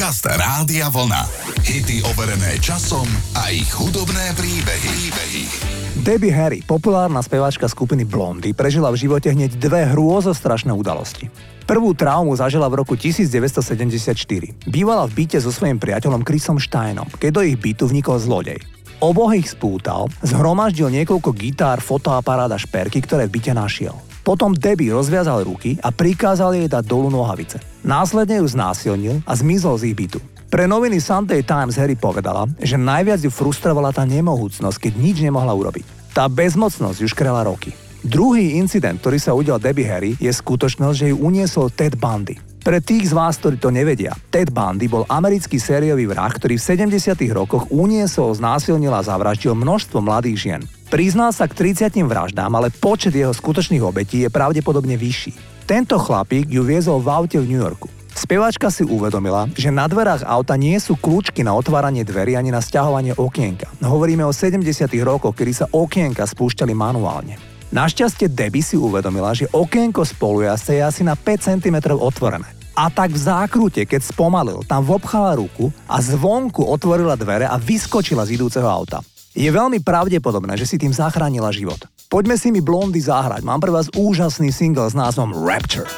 Podcast Rádia Vlna. Hity overené časom a ich hudobné príbehy. príbehy. Debbie Harry, populárna speváčka skupiny Blondy, prežila v živote hneď dve hrôzostrašné udalosti. Prvú traumu zažila v roku 1974. Bývala v byte so svojím priateľom Chrisom Steinom, keď do ich bytu vnikol zlodej. Oboch ich spútal, zhromaždil niekoľko gitár, fotoaparát a šperky, ktoré v byte našiel. Potom Debbie rozviazal ruky a prikázal jej dať dolu nohavice. Následne ju znásilnil a zmizol z ich bytu. Pre noviny Sunday Times Harry povedala, že najviac ju frustrovala tá nemohúcnosť, keď nič nemohla urobiť. Tá bezmocnosť ju škrela roky. Druhý incident, ktorý sa udial Debbie Harry, je skutočnosť, že ju uniesol Ted Bundy. Pre tých z vás, ktorí to nevedia, Ted Bundy bol americký sériový vrah, ktorý v 70. rokoch uniesol, znásilnil a zavraždil množstvo mladých žien. Priznal sa k 30 vraždám, ale počet jeho skutočných obetí je pravdepodobne vyšší. Tento chlapík ju viezol v aute v New Yorku. Speváčka si uvedomila, že na dverách auta nie sú kľúčky na otváranie dverí ani na stiahovanie okienka. Hovoríme o 70. rokoch, kedy sa okienka spúšťali manuálne. Našťastie Debbie si uvedomila, že okienko spolujazca je asi na 5 cm otvorené. A tak v zákrute, keď spomalil, tam vobchala ruku a zvonku otvorila dvere a vyskočila z idúceho auta. Je veľmi pravdepodobné, že si tým zachránila život. Poďme si mi blondy zahrať, mám pre vás úžasný single s názvom Rapture.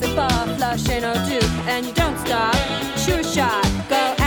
The bar, flush in or two, and you don't stop. Sure shot, go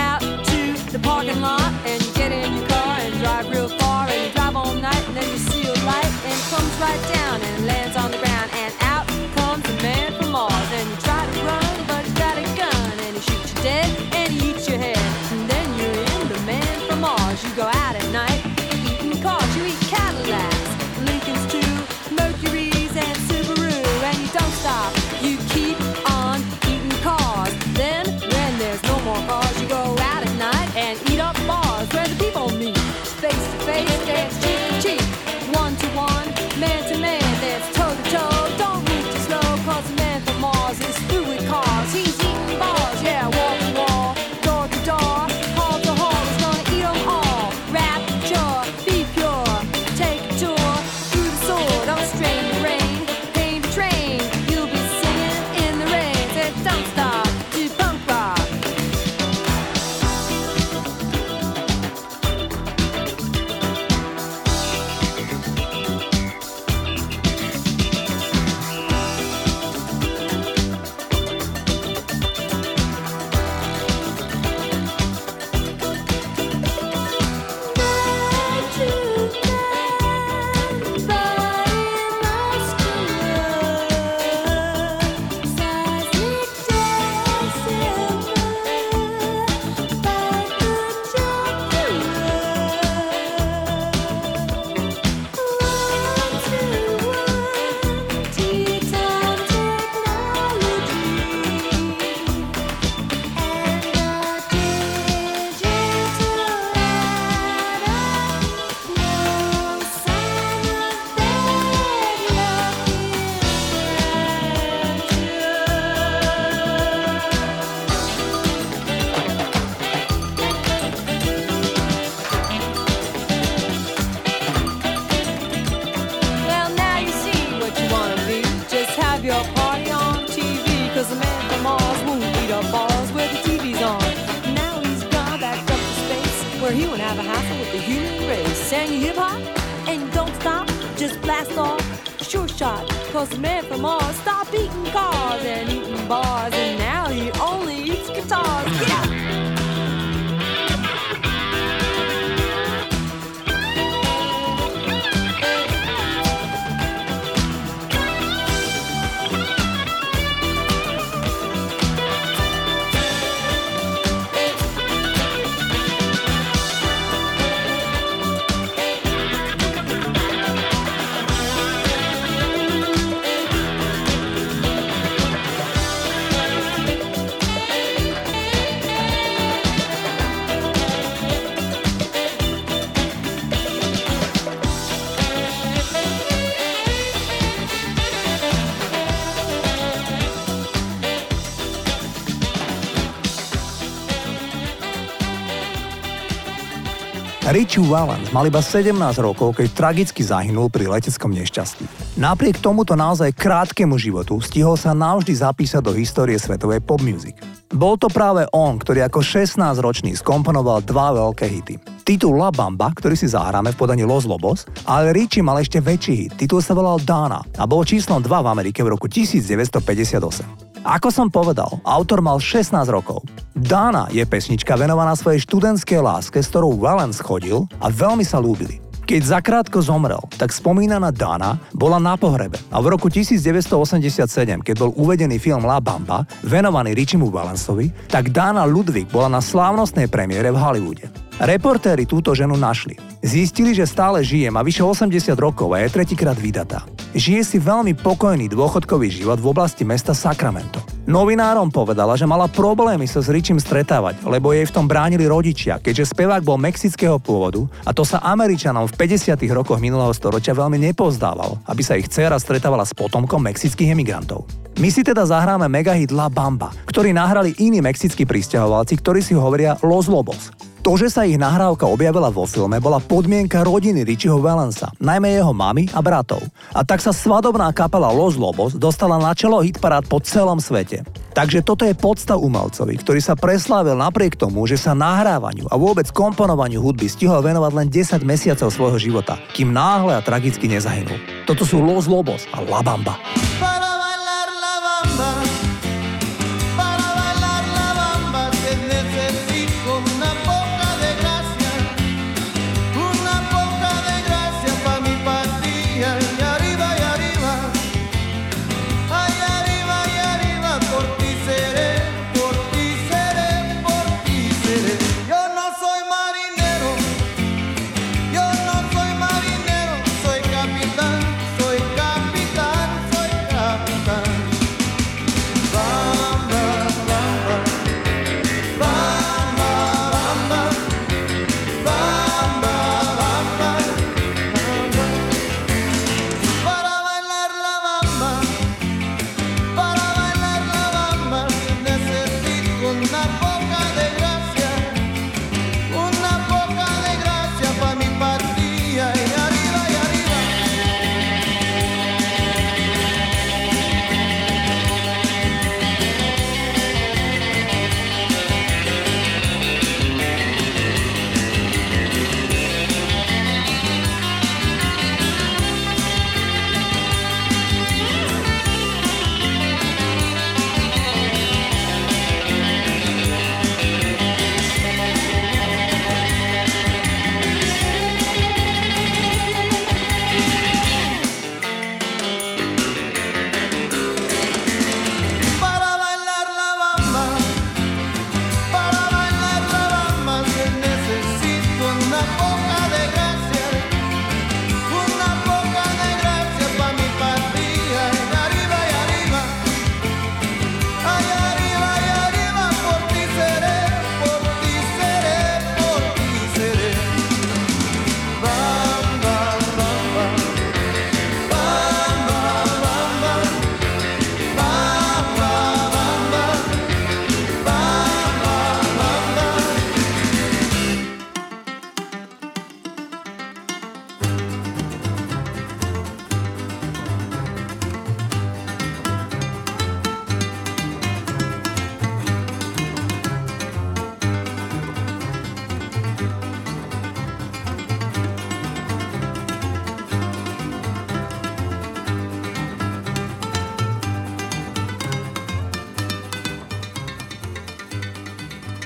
Richie Valens mal iba 17 rokov, keď tragicky zahynul pri leteckom nešťastí. Napriek tomuto naozaj krátkemu životu stihol sa navždy zapísať do histórie svetovej pop music. Bol to práve on, ktorý ako 16-ročný skomponoval dva veľké hity. Titul La Bamba, ktorý si zahráme v podaní Los Lobos, ale Richie mal ešte väčší hit. Titul sa volal Dana a bol číslom 2 v Amerike v roku 1958. Ako som povedal, autor mal 16 rokov. Dana je pesnička venovaná svojej študentskej láske, s ktorou Valens chodil a veľmi sa lúbili. Keď zakrátko zomrel, tak spomínaná Dana bola na pohrebe a v roku 1987, keď bol uvedený film La Bamba, venovaný Richimu Valensovi, tak Dana Ludwig bola na slávnostnej premiére v Hollywoode. Reportéri túto ženu našli. Zistili, že stále žije, má vyše 80 rokov a je tretíkrát vydatá. Žije si veľmi pokojný dôchodkový život v oblasti mesta Sacramento. Novinárom povedala, že mala problémy sa s Richim stretávať, lebo jej v tom bránili rodičia, keďže spevák bol mexického pôvodu a to sa Američanom v 50. rokoch minulého storočia veľmi nepozdával, aby sa ich dcéra stretávala s potomkom mexických emigrantov. My si teda zahráme megahit La Bamba, ktorý nahrali iní mexickí pristahovalci, ktorí si hovoria Los Lobos. To, že sa ich nahrávka objavila vo filme, bola podmienka rodiny Richieho Valensa, najmä jeho mamy a bratov. A tak sa svadobná kapela Los Lobos dostala na čelo hitparát po celom svete. Takže toto je podstav umelcovi, ktorý sa preslávil napriek tomu, že sa nahrávaniu a vôbec komponovaniu hudby stihol venovať len 10 mesiacov svojho života, kým náhle a tragicky nezahynul. Toto sú Los Lobos a La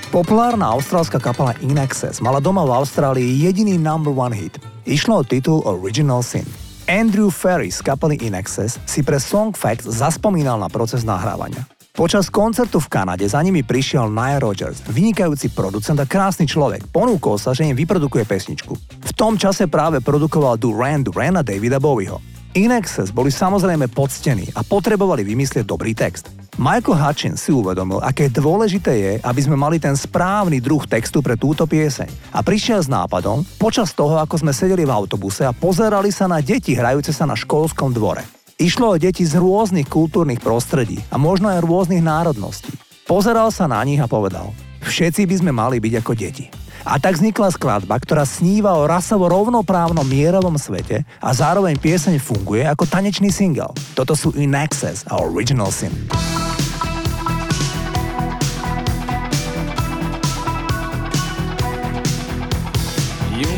Populárna austrálska kapela In mala doma v Austrálii jediný number one hit. Išlo o titul Original Sin. Andrew Ferry z kapely In si pre Song Facts zaspomínal na proces nahrávania. Počas koncertu v Kanade za nimi prišiel Nile Rogers, vynikajúci producent a krásny človek. Ponúkol sa, že im vyprodukuje pesničku. V tom čase práve produkoval Duran Duran a Davida Bowieho. Inexes boli samozrejme poctení a potrebovali vymyslieť dobrý text. Michael Hutchins si uvedomil, aké dôležité je, aby sme mali ten správny druh textu pre túto pieseň. A prišiel s nápadom počas toho, ako sme sedeli v autobuse a pozerali sa na deti hrajúce sa na školskom dvore. Išlo o deti z rôznych kultúrnych prostredí a možno aj rôznych národností. Pozeral sa na nich a povedal, všetci by sme mali byť ako deti. A tak vznikla skladba, ktorá sníva o rasovo rovnoprávnom mierovom svete a zároveň pieseň funguje ako tanečný single. Toto sú In Access a Original Sin.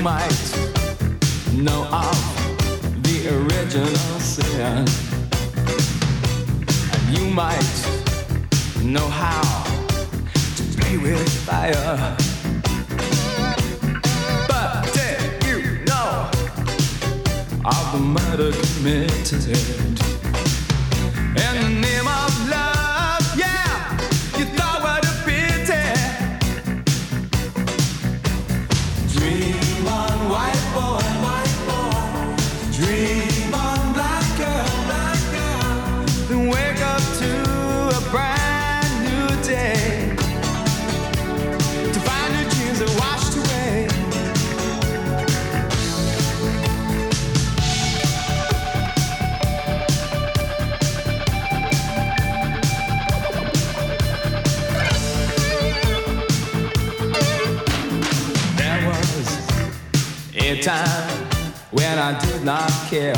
Might know of the original sin. And you might know how to play with fire. But did you know of the murder committed. Care.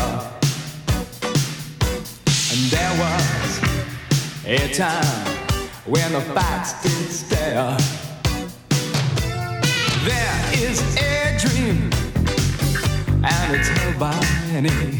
And there was a time when the facts did stare. There is a dream, and it's held by many.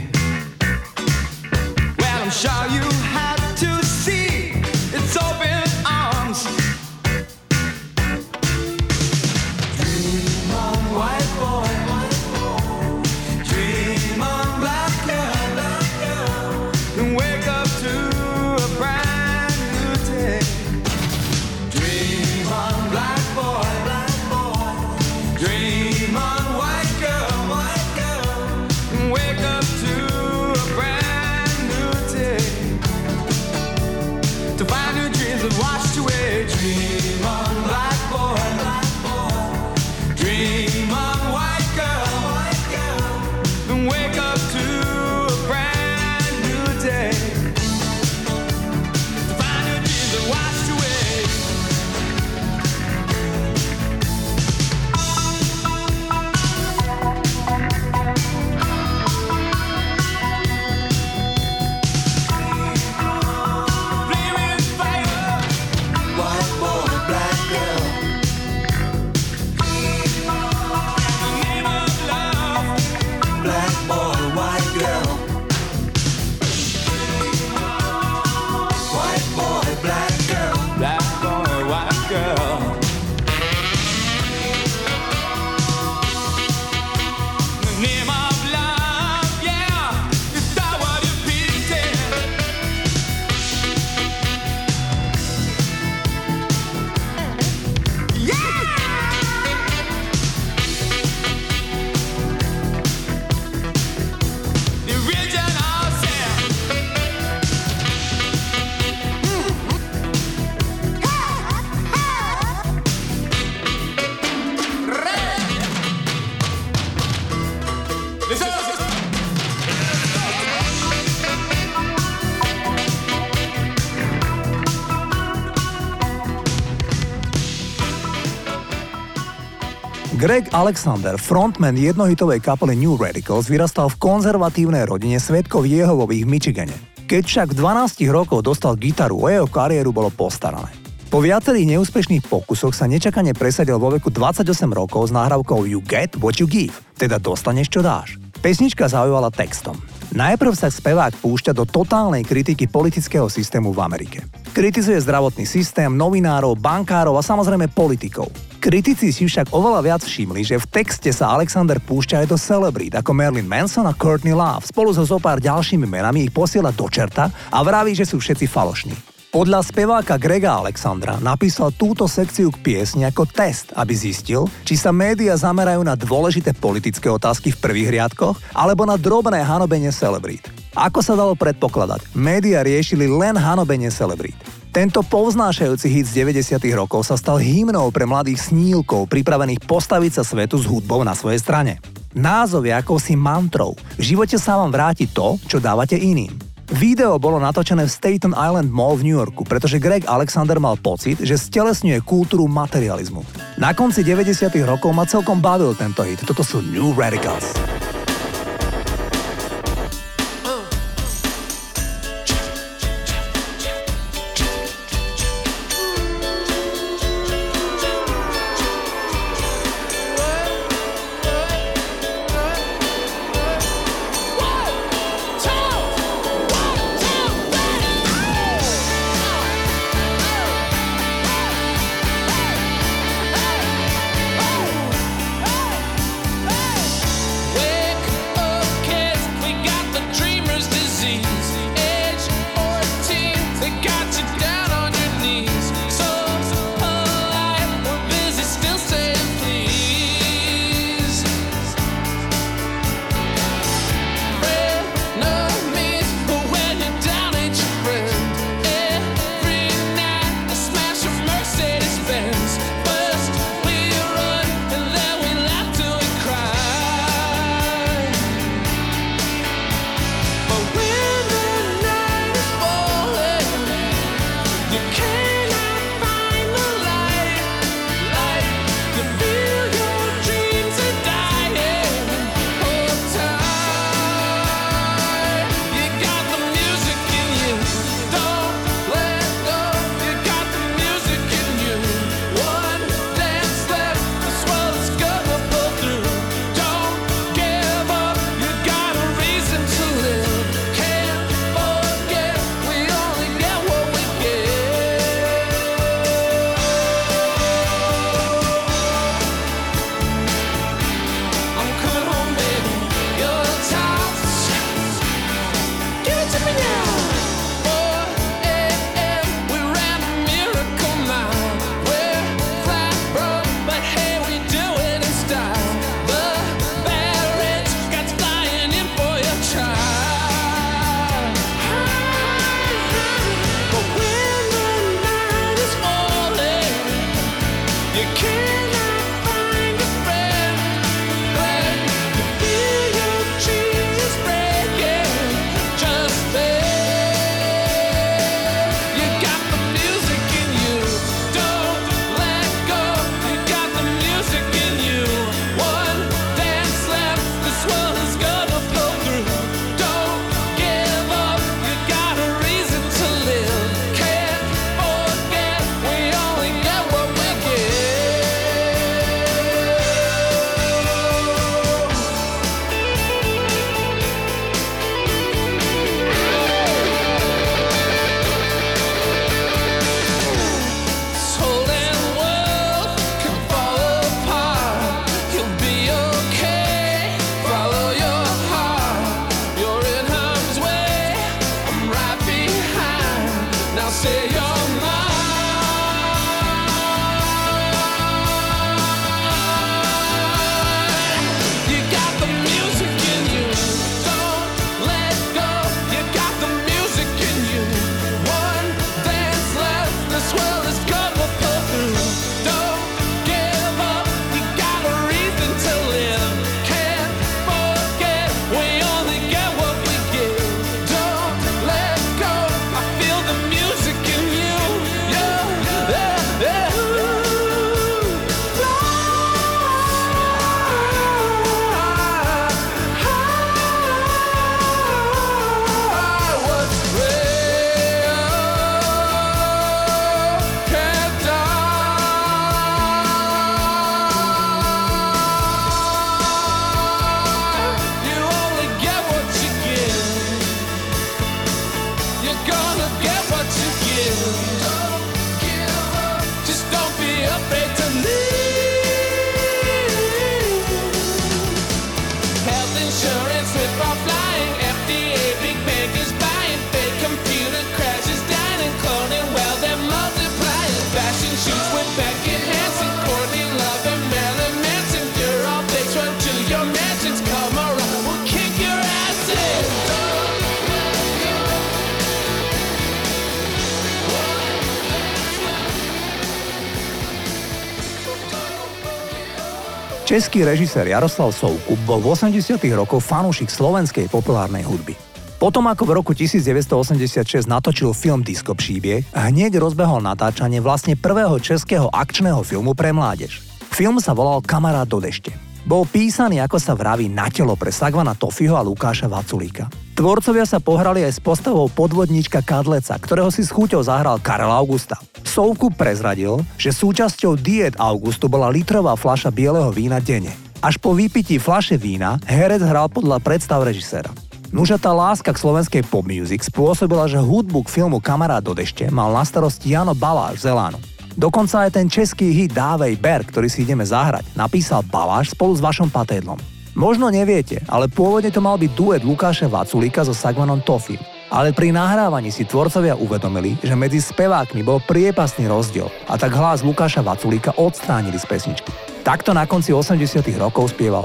Greg Alexander, frontman jednohitovej kapely New Radicals, vyrastal v konzervatívnej rodine svetkov Jehovových v Michigane. Keď však v 12 rokoch dostal gitaru, o jeho kariéru bolo postarané. Po viacerých neúspešných pokusoch sa nečakane presadil vo veku 28 rokov s nahrávkou You Get What You Give, teda dostaneš čo dáš. Pesnička zaujívala textom. Najprv sa spevák púšťa do totálnej kritiky politického systému v Amerike. Kritizuje zdravotný systém, novinárov, bankárov a samozrejme politikov. Kritici si však oveľa viac všimli, že v texte sa Alexander púšťa aj do celebrít ako Marilyn Manson a Courtney Love. Spolu so zopár ďalšími menami ich posiela do čerta a vraví, že sú všetci falošní. Podľa speváka Grega Alexandra napísal túto sekciu k piesni ako test, aby zistil, či sa médiá zamerajú na dôležité politické otázky v prvých riadkoch alebo na drobné hanobenie celebrít. Ako sa dalo predpokladať, médiá riešili len hanobenie celebrít. Tento povznášajúci hit z 90. rokov sa stal hymnou pre mladých snílkov, pripravených postaviť sa svetu s hudbou na svojej strane. Názov je akousi mantrou. V živote sa vám vráti to, čo dávate iným. Video bolo natočené v Staten Island Mall v New Yorku, pretože Greg Alexander mal pocit, že stelesňuje kultúru materializmu. Na konci 90. rokov ma celkom bavil tento hit. Toto sú New Radicals. Český režisér Jaroslav Soukup bol v 80 rokoch fanúšik slovenskej populárnej hudby. Potom ako v roku 1986 natočil film Disco příběh, hneď rozbehol natáčanie vlastne prvého českého akčného filmu pre mládež. Film sa volal Kamarát do dešte. Bol písaný, ako sa vraví, na telo pre Sagvana Tofiho a Lukáša Vaculíka. Tvorcovia sa pohrali aj s postavou podvodníčka Kadleca, ktorého si s chúťou zahral Karel Augusta. Sovku prezradil, že súčasťou diet Augustu bola litrová fľaša bieleho vína denne. Až po vypití fľaše vína herec hral podľa predstav režiséra. Nuža tá láska k slovenskej pop music spôsobila, že hudbu k filmu Kamarát do dešte mal na starosti Jano Baláš z Elánu. Dokonca aj ten český hit Dávej Ber, ktorý si ideme zahrať, napísal Baláš spolu s vašom Patédlom. Možno neviete, ale pôvodne to mal byť duet Lukáša Vaculíka so Sagmanom Tofi. Ale pri nahrávaní si tvorcovia uvedomili, že medzi spevákmi bol priepasný rozdiel a tak hlas Lukáša Vaculíka odstránili z pesničky. Takto na konci 80 rokov spieval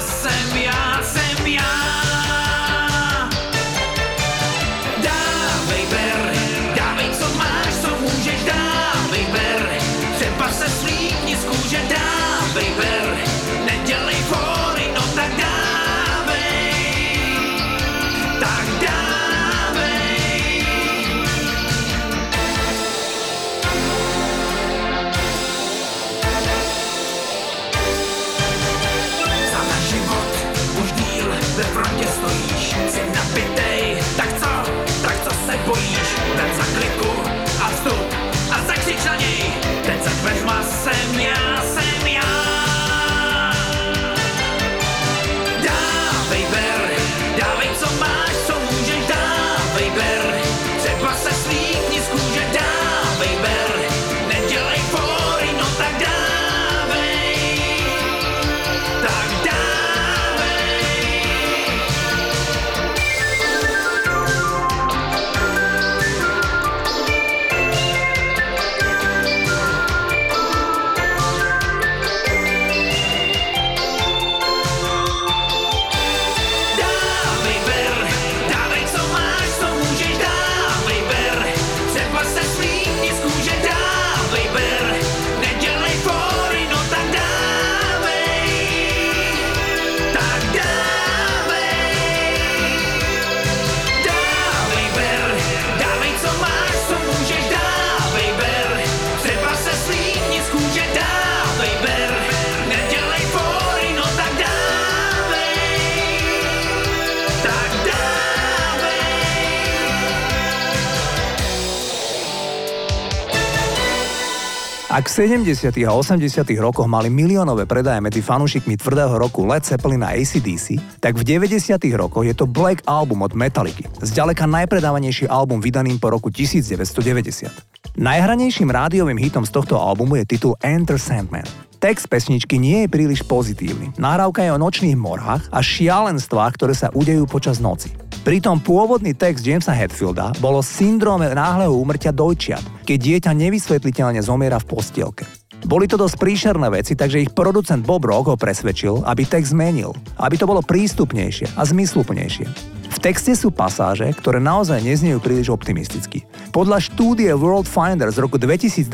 Ak v 70. a 80. rokoch mali miliónové predaje medzi fanúšikmi tvrdého roku Led Zeppelin a ACDC, tak v 90. rokoch je to Black Album od Metallica, zďaleka najpredávanejší album vydaným po roku 1990. Najhranejším rádiovým hitom z tohto albumu je titul Enter Sandman. Text pesničky nie je príliš pozitívny. Nahrávka je o nočných morhách a šialenstvách, ktoré sa udejú počas noci. Pritom pôvodný text Jamesa Hetfielda bolo syndróme náhleho úmrtia dojčiat, keď dieťa nevysvetliteľne zomiera v postielke. Boli to dosť príšerné veci, takže ich producent Bob Rock ho presvedčil, aby text zmenil, aby to bolo prístupnejšie a zmysluplnejšie. V texte sú pasáže, ktoré naozaj neznejú príliš optimisticky. Podľa štúdie World Finder z roku 2022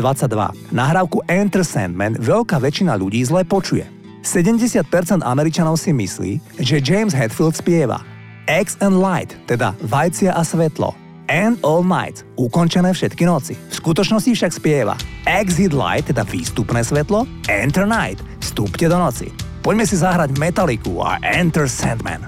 nahrávku Enter Sandman veľká väčšina ľudí zle počuje. 70% Američanov si myslí, že James Hetfield spieva, Eggs and Light, teda vajcia a svetlo. And All Night, ukončené všetky noci. V skutočnosti však spieva Exit Light, teda výstupné svetlo, Enter Night, vstúpte do noci. Poďme si zahrať Metalliku a Enter Sandman.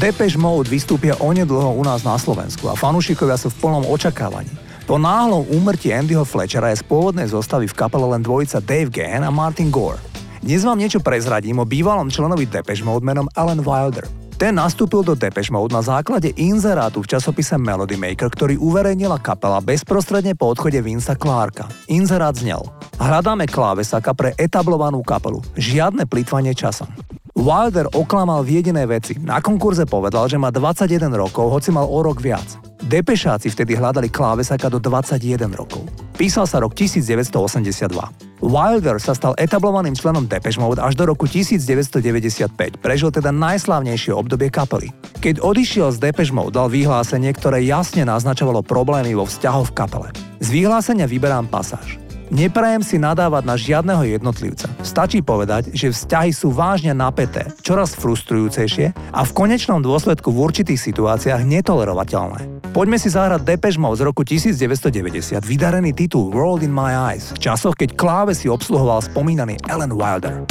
Depeche Mode vystúpia onedlho u nás na Slovensku a fanúšikovia sú v plnom očakávaní. Po náhlom úmrtí Andyho Fletchera je z pôvodnej zostavy v kapele len dvojica Dave Gahan a Martin Gore. Dnes vám niečo prezradím o bývalom členovi Depeche Mode menom Alan Wilder. Ten nastúpil do Depeche Mode na základe inzerátu v časopise Melody Maker, ktorý uverejnila kapela bezprostredne po odchode Vinca Clarka. Inzerát znel. Hľadáme klávesaka pre etablovanú kapelu. Žiadne plýtvanie časom. Wilder oklamal v jedinej veci. Na konkurze povedal, že má 21 rokov, hoci mal o rok viac. Depešáci vtedy hľadali klávesaka do 21 rokov. Písal sa rok 1982. Wilder sa stal etablovaným členom Depeche Mode až do roku 1995, prežil teda najslávnejšie obdobie kapely. Keď odišiel z Depeche Mode, dal vyhlásenie, ktoré jasne naznačovalo problémy vo vzťahoch v kapele. Z vyhlásenia vyberám pasáž. Neprajem si nadávať na žiadneho jednotlivca. Stačí povedať, že vzťahy sú vážne napäté, čoraz frustrujúcejšie a v konečnom dôsledku v určitých situáciách netolerovateľné. Poďme si zahrať Depeche Mode z roku 1990, vydarený titul World in My Eyes, v časoch, keď klávesy obsluhoval spomínaný Alan Wilder.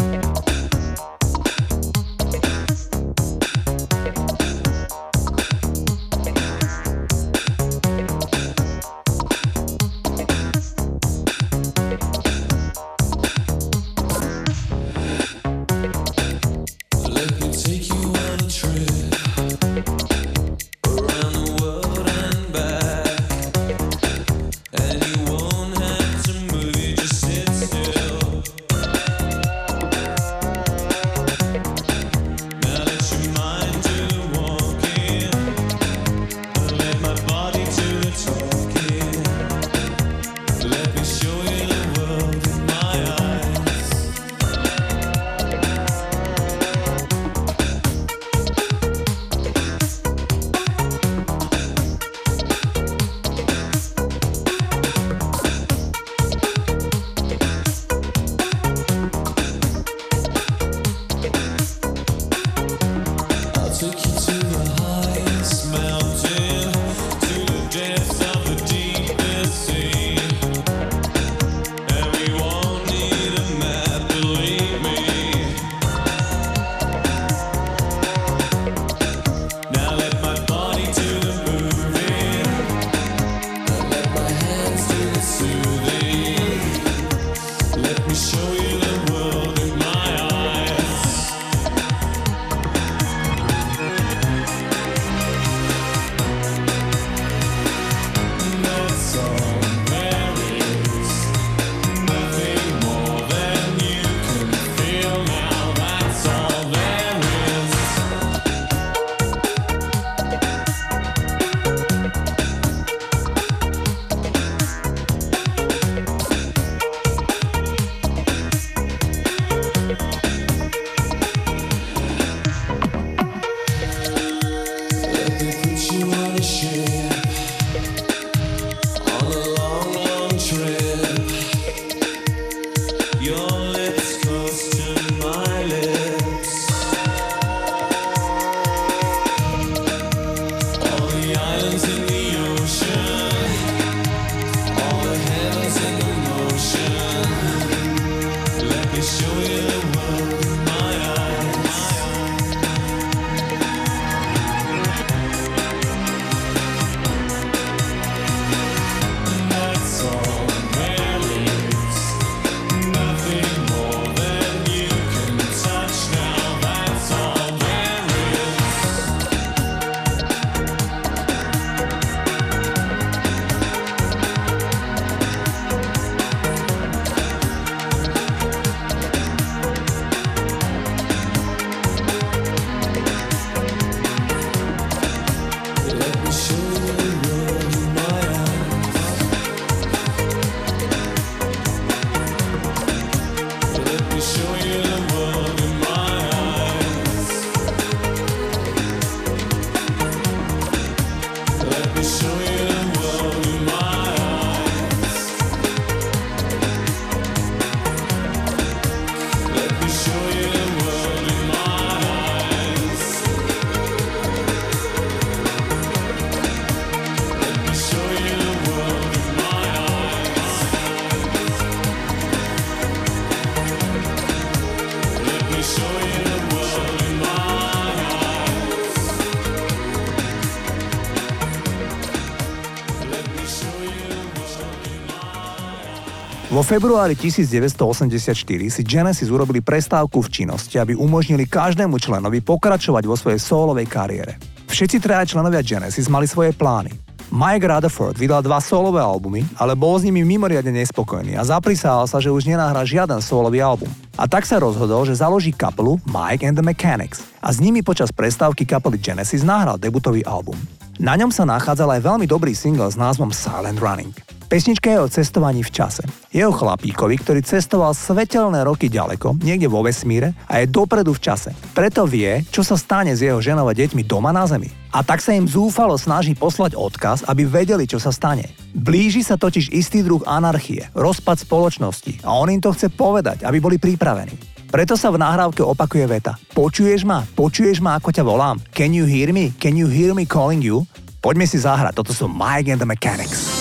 Vo februári 1984 si Genesis urobili prestávku v činnosti, aby umožnili každému členovi pokračovať vo svojej solovej kariére. Všetci traja členovia Genesis mali svoje plány. Mike Rutherford vydal dva solové albumy, ale bol s nimi mimoriadne nespokojný a zaprisával sa, že už nenahrá žiaden solový album. A tak sa rozhodol, že založí kapelu Mike and the Mechanics a s nimi počas prestávky kapely Genesis nahral debutový album. Na ňom sa nachádzal aj veľmi dobrý single s názvom Silent Running. Pesnička je o cestovaní v čase. Je o chlapíkovi, ktorý cestoval svetelné roky ďaleko, niekde vo vesmíre a je dopredu v čase. Preto vie, čo sa stane s jeho ženou a deťmi doma na Zemi. A tak sa im zúfalo snaží poslať odkaz, aby vedeli, čo sa stane. Blíži sa totiž istý druh anarchie, rozpad spoločnosti a on im to chce povedať, aby boli pripravení. Preto sa v nahrávke opakuje veta. Počuješ ma? Počuješ ma, ako ťa volám? Can you hear me? Can you hear me calling you? Poďme si zahrať, toto sú Mike and the Mechanics.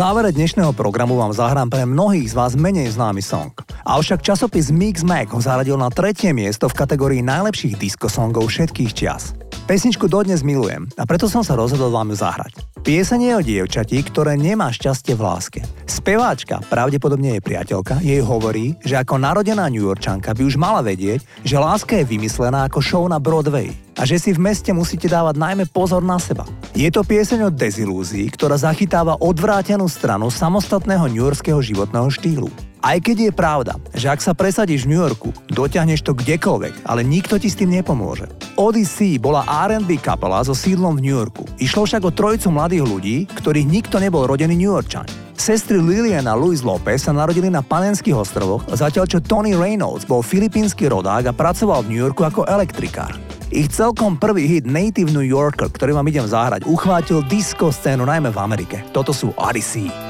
Závere dnešného programu vám zahrám pre mnohých z vás menej známy song. Avšak časopis Mix Mag ho zaradil na tretie miesto v kategórii najlepších diskosongov všetkých čias. Pesničku dodnes milujem a preto som sa rozhodol vám ju zahrať. Pieseň je o dievčati, ktoré nemá šťastie v láske. Speváčka, pravdepodobne jej priateľka, jej hovorí, že ako narodená New Yorkčanka by už mala vedieť, že láska je vymyslená ako show na Broadway a že si v meste musíte dávať najmä pozor na seba. Je to pieseň o dezilúzii, ktorá zachytáva odvrátenú stranu samostatného newyorského životného štýlu. Aj keď je pravda, že ak sa presadíš v New Yorku, dotiahneš to kdekoľvek, ale nikto ti s tým nepomôže. Odyssey bola R&B kapela so sídlom v New Yorku. Išlo však o trojicu mladých ľudí, ktorých nikto nebol rodený New Yorkčan. Sestry Lillian a Louis Lopez sa narodili na Panenských ostrovoch, zatiaľ čo Tony Reynolds bol filipínsky rodák a pracoval v New Yorku ako elektrikár. Ich celkom prvý hit Native New Yorker, ktorý vám idem zahrať, uchvátil disco scénu najmä v Amerike. Toto sú Odyssey.